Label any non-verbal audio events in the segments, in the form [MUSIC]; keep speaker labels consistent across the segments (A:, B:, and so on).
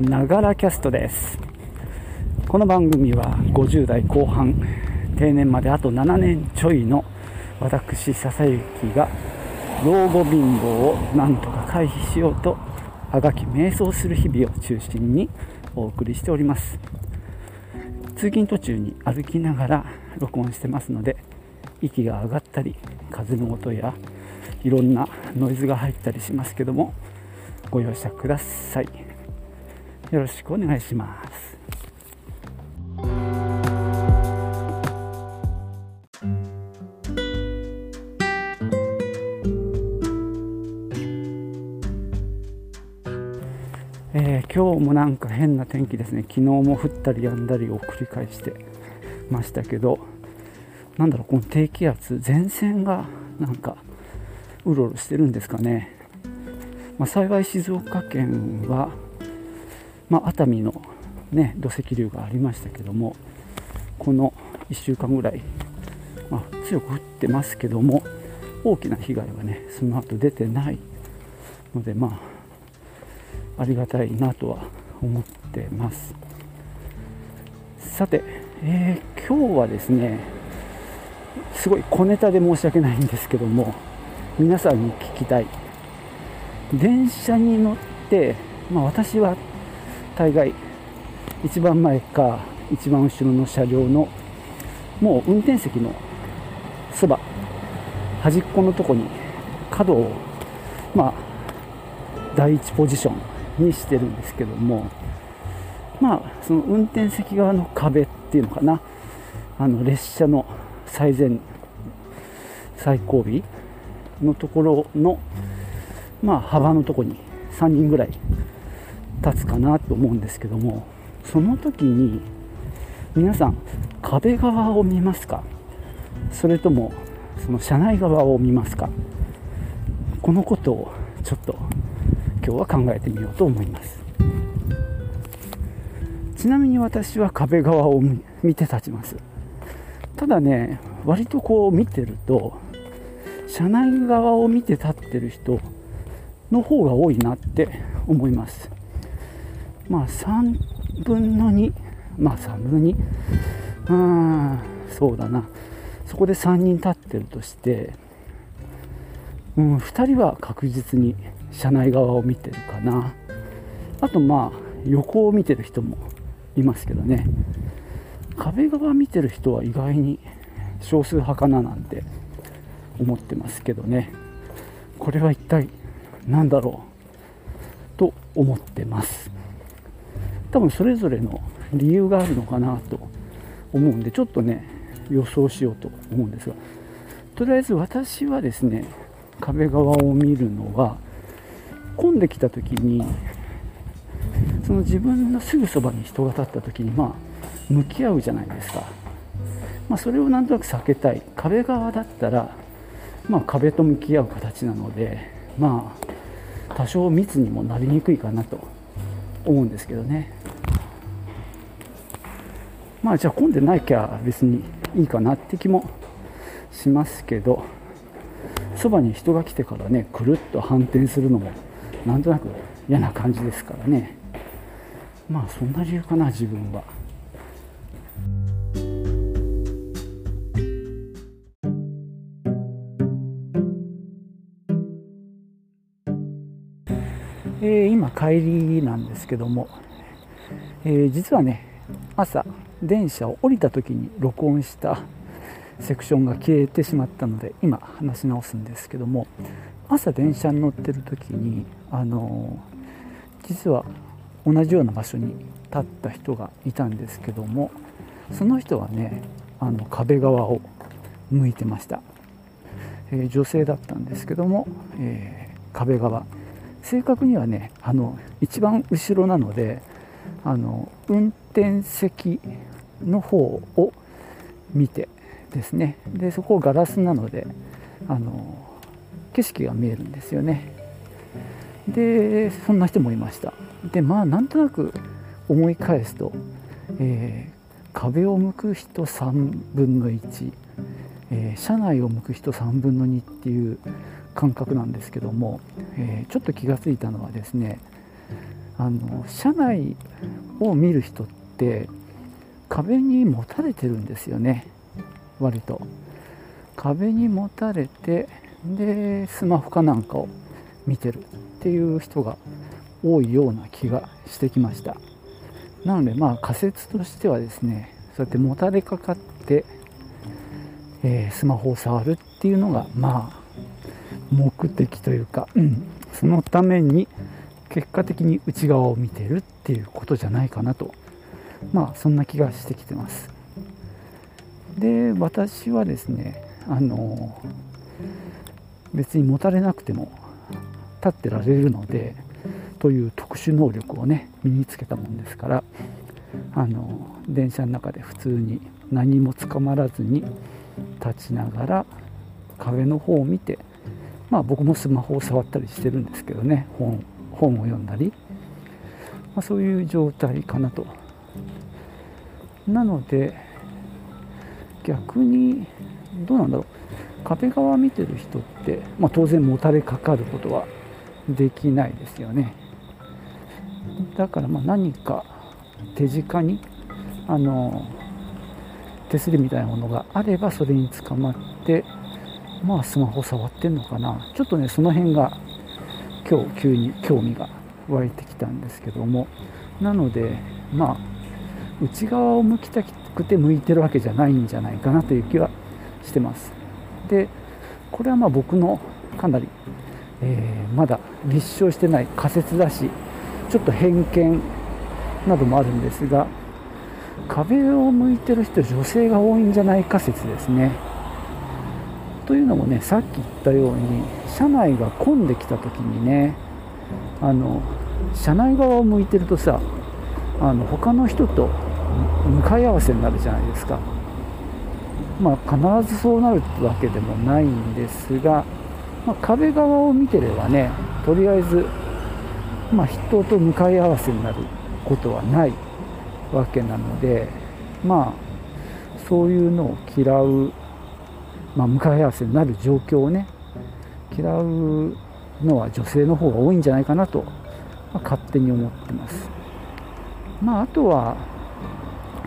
A: ながらキャストです。この番組は50代後半定年まであと7年ちょいの私笹幸が老後貧乏をなんとか回避しようとあがき瞑想する日々を中心にお送りしております。通勤途中に歩きながら録音してますので息が上がったり風の音やいろんなノイズが入ったりしますけどもご容赦ください。よろしくお願いします。えー、今日もなんか変な天気ですね。昨日も降ったり止んだりを繰り返してましたけどなんだろうこの低気圧前線がなんかうろうろしてるんですかね、まあ、幸い静岡県は、まあ、熱海の、ね、土石流がありましたけどもこの1週間ぐらい、まあ、強く降ってますけども大きな被害はねその後出てないのでまあありがたいなとは思ってます。さて、えー、今日はですねすごい小ネタで申し訳ないんですけども皆さんに聞きたい。電車に乗って、まあ、私は大概一番前か一番後ろの車両のもう運転席のそば端っこのとこに角をまあ第一ポジションにしてるんですけどもまあその運転席側の壁っていうのかなあの列車の最前最後尾のところの、まあ、幅のとこに3人ぐらい立つかなと思うんですけどもその時に皆さん壁側を見ますか？それともその車内側を見ますか？このことをちょっと今日は考えてみようと思います。ちなみに私は壁側を見て立ちます。ただね割とこう見てると車内側を見て立ってる人の方が多いなって思います。まあ3分の2まあ3分の2うんそうだな。そこで3人立ってるとして、うん、2人は確実に車内側を見てるかな。あとまあ横を見てる人もいますけどね。壁側見てる人は意外に少数派かななんて思ってますけどね。これは一体何だろうと思ってます。多分それぞれの理由があるのかなと思うんでちょっとね予想しようと思うんですが。とりあえず私はですね壁側を見るのは混んできた時にその自分のすぐそばに人が立った時にまあ向き合うじゃないですか、まあ、それをなんとなく避けたい。壁側だったらまあ、壁と向き合う形なので、まあ、多少密にもなりにくいかなと思うんですけどね。まあ、じゃあ混んでないきゃ別にいいかなって気もしますけど、そばに人が来てからね、くるっと反転するのも、なんとなく嫌な感じですからね。まあ、そんな理由かな、自分は。えー、今帰りなんですけども、えー、実はね朝電車を降りた時に録音したセクションが消えてしまったので今話し直すんですけども朝電車に乗ってる時にあの、実は同じような場所に立った人がいたんですけどもその人はねあの壁側を向いてました、え女性だったんですけども、え壁側。正確にはねあの一番後ろなのであの運転席の方を見てですね。でそこガラスなのであの景色が見えるんですよね。でそんな人もいました。でまあなんとなく思い返すと、えー、壁を向く人3分の1、えー、車内を向く人3分の2っていう感覚なんですけども、えー、ちょっと気が付いたのはですねあの車内を見る人って壁にもたれてるんですよね。割と。壁にもたれてでスマホかなんかを見てるっていう人が多いような気がしてきました。なのでまあ仮説としてはですねそうやってもたれかかって、えー、スマホを触るっていうのがまあ目的というか、うん、そのために結果的に内側を見てるっていうことじゃないかなと。まあそんな気がしてきてます。で私はですねあの別に持たれなくても立ってられるのでという特殊能力をね身につけたもんですからあの電車の中で普通に何もつかまらずに立ちながら壁の方を見てまあ僕もスマホを触ったりしてるんですけどね本本を読んだり、まあ、そういう状態かなと。なので逆にどうなんだろう。壁側見てる人って、まあ、当然もたれかかることはできないですよね。だからま何か手近にあの手すりみたいなものがあればそれにつかまってまあスマホ触ってんのかな。ちょっとねその辺が今日急に興味が湧いてきたんですけども。なのでまあ内側を向きたくて向いてるわけじゃないんじゃないかなという気はしてます。でこれはまあ僕のかなり、えー、まだ立証してない仮説だしちょっと偏見などもあるんですが壁を向いてる人女性が多いんじゃないか説ですね。というのもねさっき言ったように車内が混んできた時にねあの車内側を向いてるとさあの他の人と向かい合わせになるじゃないですか。まあ必ずそうなるわけでもないんですが、まあ、壁側を見てればねとりあえず、まあ、人と向かい合わせになることはないわけなのでまあそういうのを嫌う、まあ、向かい合わせになる状況をね嫌うのは女性の方が多いんじゃないかなと、まあ、勝手に思ってます。まあ、あとは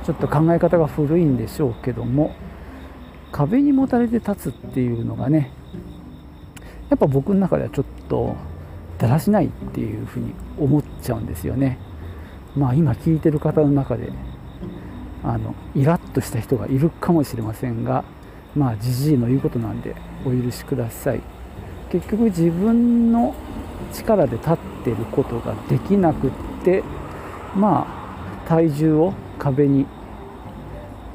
A: ちょっと考え方が古いんでしょうけども壁にもたれて立つっていうのがねやっぱ僕の中ではちょっとだらしないっていうふうに思っちゃうんですよね。まあ今聞いてる方の中であのイラッとした人がいるかもしれませんがまあじじいの言うことなんでお許しください結局自分の力で立ってることができなくってまあ体重を壁に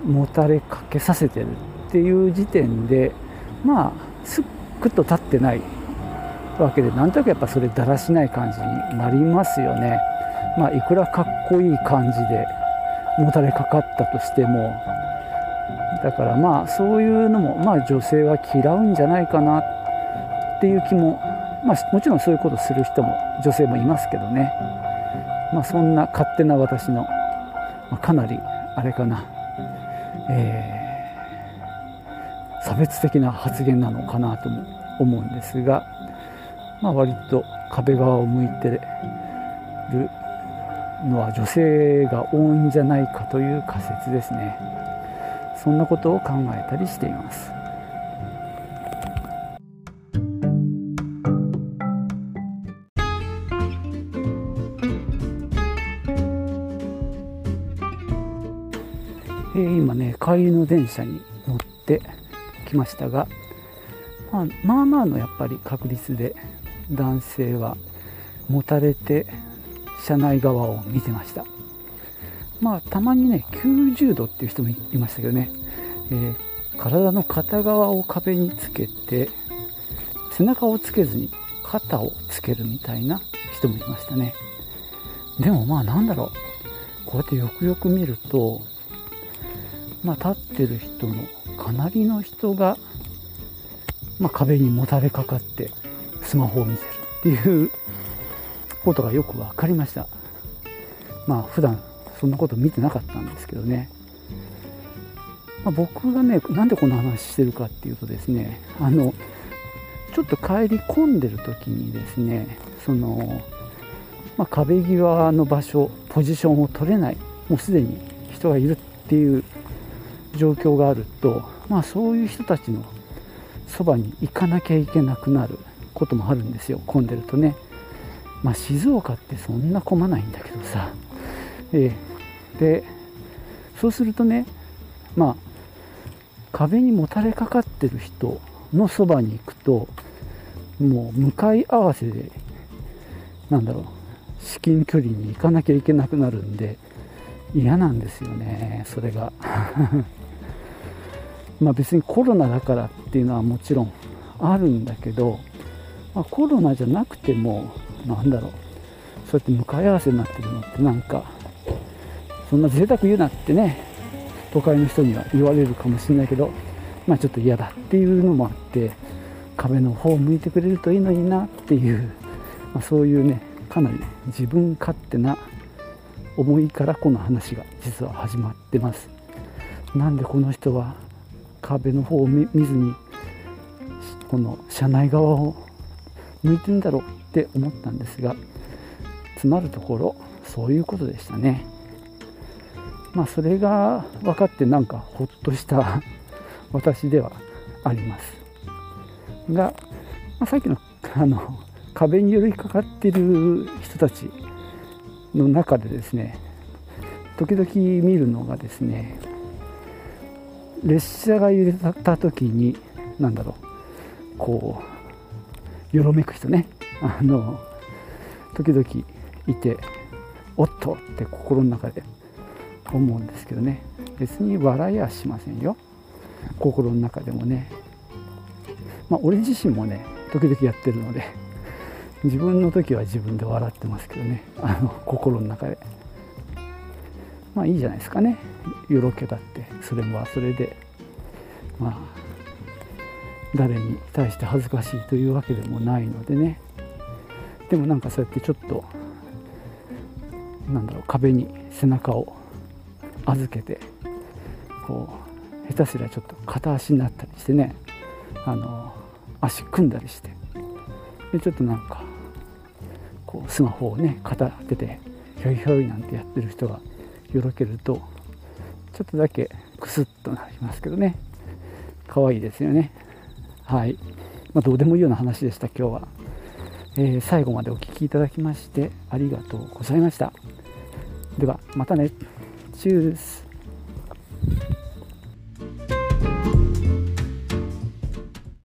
A: もたれかけさせてるっていう時点でまあすっくと立ってないわけでなんとなくやっぱそれだらしない感じになりますよね。まあ、いくらかっこいい感じでもたれかかったとしてもだからまあそういうのもまあ女性は嫌うんじゃないかなっていう気も、まあ、もちろんそういうことする人も女性もいますけどね、まあ、そんな勝手な私の、まあ、かなりあれかな、えー、差別的な発言なのかなとも思うんですが、まあ、割と壁側を向いてるのは女性が多いんじゃないかという仮説ですね。そんなことを考えたりしています。え今ね帰りの電車に乗ってきましたが、まあ、まあまあのやっぱり確率で男性は持たれて車内側を見てました。まあたまにね90度っていう人もいましたけどね、えー、体の片側を壁につけて背中をつけずに肩をつけるみたいな人もいましたね。でもまあなんだろう。こうやってよくよく見るとまあ立ってる人のかなりの人が、まあ、壁にもたれかかってスマホを見せるっていうことがよく分かりました。まあ普段そんなこと見てなかったんですけどね、まあ、僕がねなんでこんな話してるかっていうとですねあのちょっと帰り込んでる時にですねそのまあ、壁際の場所ポジションを取れないもうすでに人がいるっていう状況があると、まあ、そういう人たちのそばに行かなきゃいけなくなることもあるんですよ。混んでるとね。まあ、静岡ってそんな混まないんだけどさ、えー、でそうするとねまあ壁にもたれかかってる人のそばに行くともう向かい合わせでなんだろう至近距離に行かなきゃいけなくなるんで嫌なんですよねそれが。[LAUGHS] まあ別にコロナだからっていうのはもちろんあるんだけど、まあ、コロナじゃなくてもなんだろうそうやって向かい合わせになってるのってなんかそんな贅沢言うなってね都会の人には言われるかもしれないけどまあちょっと嫌だっていうのもあって壁の方を向いてくれるといいのになっていう、まあ、そういうねかなり自分勝手な思いからこの話が実は始まってます。なんでこの人は壁の方を見ずにこの車内側を向いてんだろうって思ったんですが詰まるところそういうことでしたね。まあそれが分かってなんかほっとした [LAUGHS] 私ではあります。が、まあ、さっきのあの壁に寄りかかってる人たちの中でですね時々見るのがですね列車が揺れた時に何だろうこうよろめく人ね。あの時々いておっとって心の中で思うんですけどね。別に笑いはしませんよ。心の中でもね。まあ俺自身もね時々やってるので自分の時は自分で笑ってますけどね。あの心の中で。まあいいじゃないですかね。よろけだってそれはそれでまあ誰に対して恥ずかしいというわけでもないのでね。でもなんかそうやってちょっとなんだろう壁に背中を預けてこう下手すりゃちょっと片足になったりしてねあの足組んだりしてでちょっとなんかこうスマホをね片手でひょいひょいなんてやってる人がよろけるとちょっとだけクスッとなりますけどね。可愛いですよね。はい、まあ、どうでもいいような話でした今日は、えー、最後までお聴きいただきましてありがとうございました。ではまたね。チュース